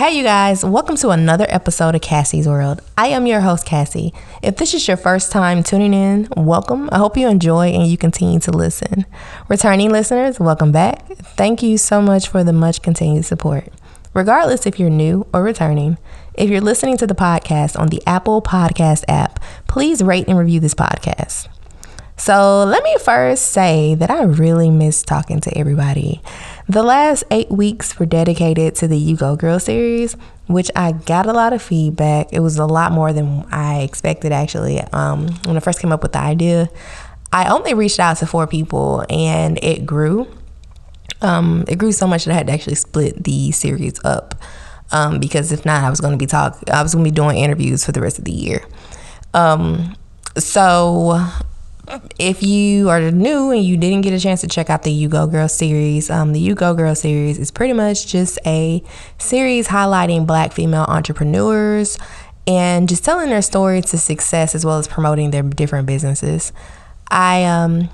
Hey, you guys, welcome to another episode of Cassie's World. I am your host, Cassie. If this is your first time tuning in, welcome. I hope you enjoy and you continue to listen. Returning listeners, welcome back. Thank you so much for the much continued support. Regardless if you're new or returning, if you're listening to the podcast on the Apple Podcast app, please rate and review this podcast. So, let me first say that I really miss talking to everybody. The last eight weeks were dedicated to the You Go Girl series, which I got a lot of feedback. It was a lot more than I expected, actually. Um, when I first came up with the idea, I only reached out to four people and it grew. Um, it grew so much that I had to actually split the series up. Um, because if not, I was going to be talk. I was going to be doing interviews for the rest of the year. Um, so if you are new and you didn't get a chance to check out the You Go Girl series, um, the You Go Girl series is pretty much just a series highlighting black female entrepreneurs and just telling their story to success as well as promoting their different businesses. I um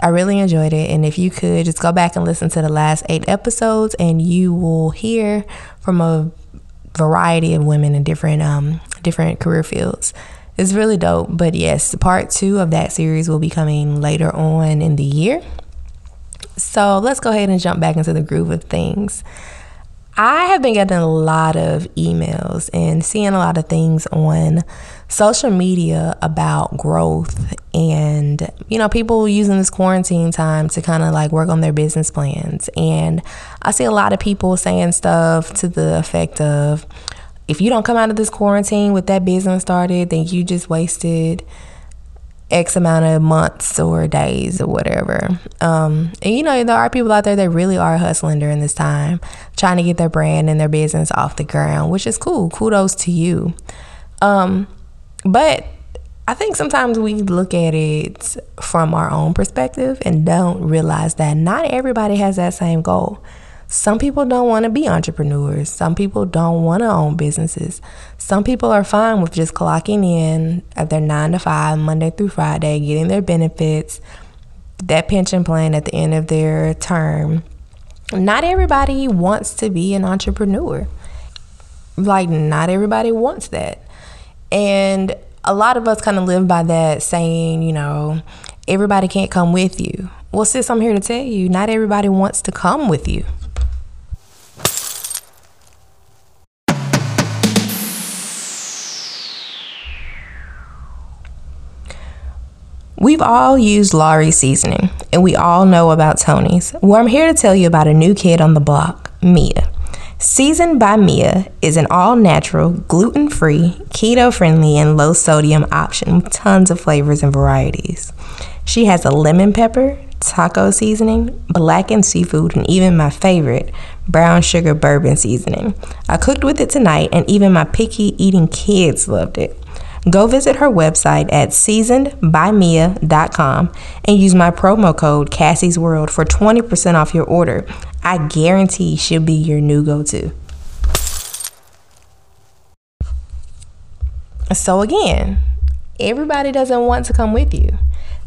I really enjoyed it and if you could just go back and listen to the last 8 episodes and you will hear from a variety of women in different um different career fields. It's really dope. But yes, part two of that series will be coming later on in the year. So let's go ahead and jump back into the groove of things. I have been getting a lot of emails and seeing a lot of things on social media about growth and, you know, people using this quarantine time to kind of like work on their business plans. And I see a lot of people saying stuff to the effect of, if you don't come out of this quarantine with that business started, then you just wasted X amount of months or days or whatever. Um, and you know, there are people out there that really are hustling during this time, trying to get their brand and their business off the ground, which is cool. Kudos to you. Um, but I think sometimes we look at it from our own perspective and don't realize that not everybody has that same goal. Some people don't want to be entrepreneurs. Some people don't want to own businesses. Some people are fine with just clocking in at their nine to five, Monday through Friday, getting their benefits, that pension plan at the end of their term. Not everybody wants to be an entrepreneur. Like, not everybody wants that. And a lot of us kind of live by that saying, you know, everybody can't come with you. Well, sis, I'm here to tell you, not everybody wants to come with you. We've all used Lawry's seasoning, and we all know about Tony's. Well, I'm here to tell you about a new kid on the block, Mea. Seasoned by Mea is an all natural, gluten free, keto friendly, and low sodium option with tons of flavors and varieties. She has a lemon pepper, taco seasoning, blackened seafood, and even my favorite, brown sugar bourbon seasoning. I cooked with it tonight, and even my picky eating kids loved it. Go visit her website at seasonedbymea.com and use my promo code Cassie's World for 20% off your order. I guarantee she'll be your new go to. So, again, everybody doesn't want to come with you.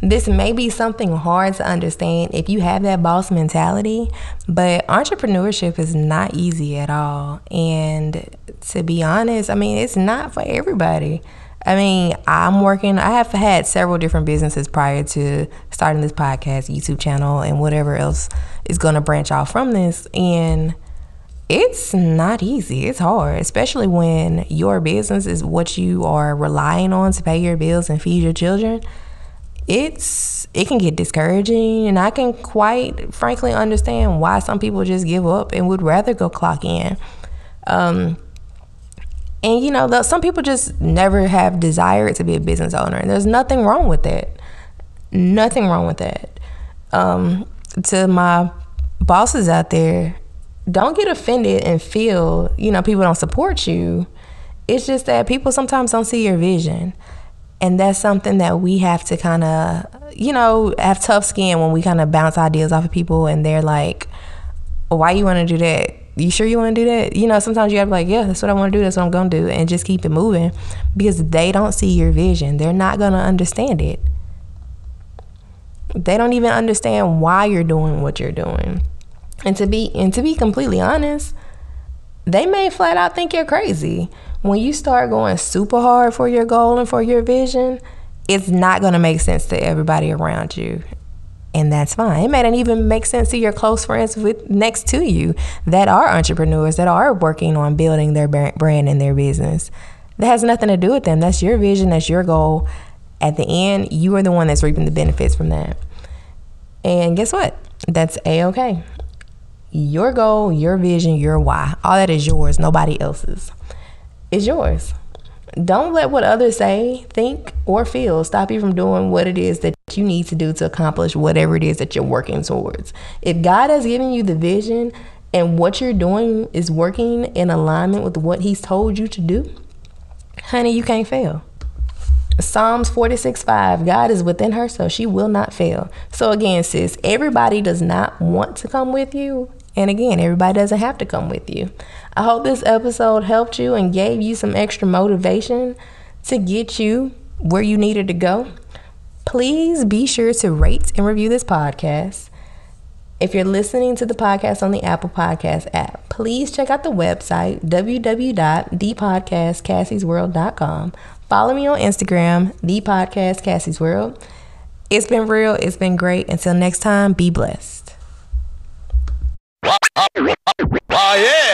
This may be something hard to understand if you have that boss mentality, but entrepreneurship is not easy at all. And to be honest, I mean, it's not for everybody. I mean, I'm working, I have had several different businesses prior to starting this podcast, YouTube channel, and whatever else is going to branch off from this. And it's not easy. It's hard, especially when your business is what you are relying on to pay your bills and feed your children. It's it can get discouraging, and I can quite frankly understand why some people just give up and would rather go clock in. Um, and you know, some people just never have desired to be a business owner, and there's nothing wrong with that. Nothing wrong with that. Um, to my bosses out there, don't get offended and feel you know people don't support you. It's just that people sometimes don't see your vision. And that's something that we have to kind of, you know, have tough skin when we kind of bounce ideas off of people and they're like, why you want to do that? You sure you want to do that? You know, sometimes you have to be like, yeah, that's what I want to do. That's what I'm to do. And just keep it moving because they don't see your vision. They're not to understand it. They don't even understand why you're doing what you're doing. And to be and to be completely honest, they may flat out think you're crazy. When you start going super hard for your goal and for your vision, it's not going to make sense to everybody around you. And that's fine. It may not even make sense to your close friends with next to you that are entrepreneurs that are working on building their brand and their business. That has nothing to do with them. That's your vision, that's your goal. At the end, you are the one that's reaping the benefits from that. And guess what? That's a okay. Your goal, your vision, your why, all that is yours, nobody else's. It's yours. Don't let what others say, think, or feel stop you from doing what it is that you need to do to accomplish whatever it is that you're working towards. If God has given you the vision and what you're doing is working in alignment with what He's told you to do, honey, you can't fail. Psalms 46 5, God is within her, so she will not fail. So, again, sis, everybody does not want to come with you. And again, everybody doesn't have to come with you. I hope this episode helped you and gave you some extra motivation to get you where you needed to go. Please be sure to rate and review this podcast. If you're listening to the podcast on the Apple Podcast app, please check out the website www.thepodcastcassiesworld.com Follow me on Instagram, the podcast Cassie's World. It's been real. It's been great. Until next time, be blessed. I, I, I, I am.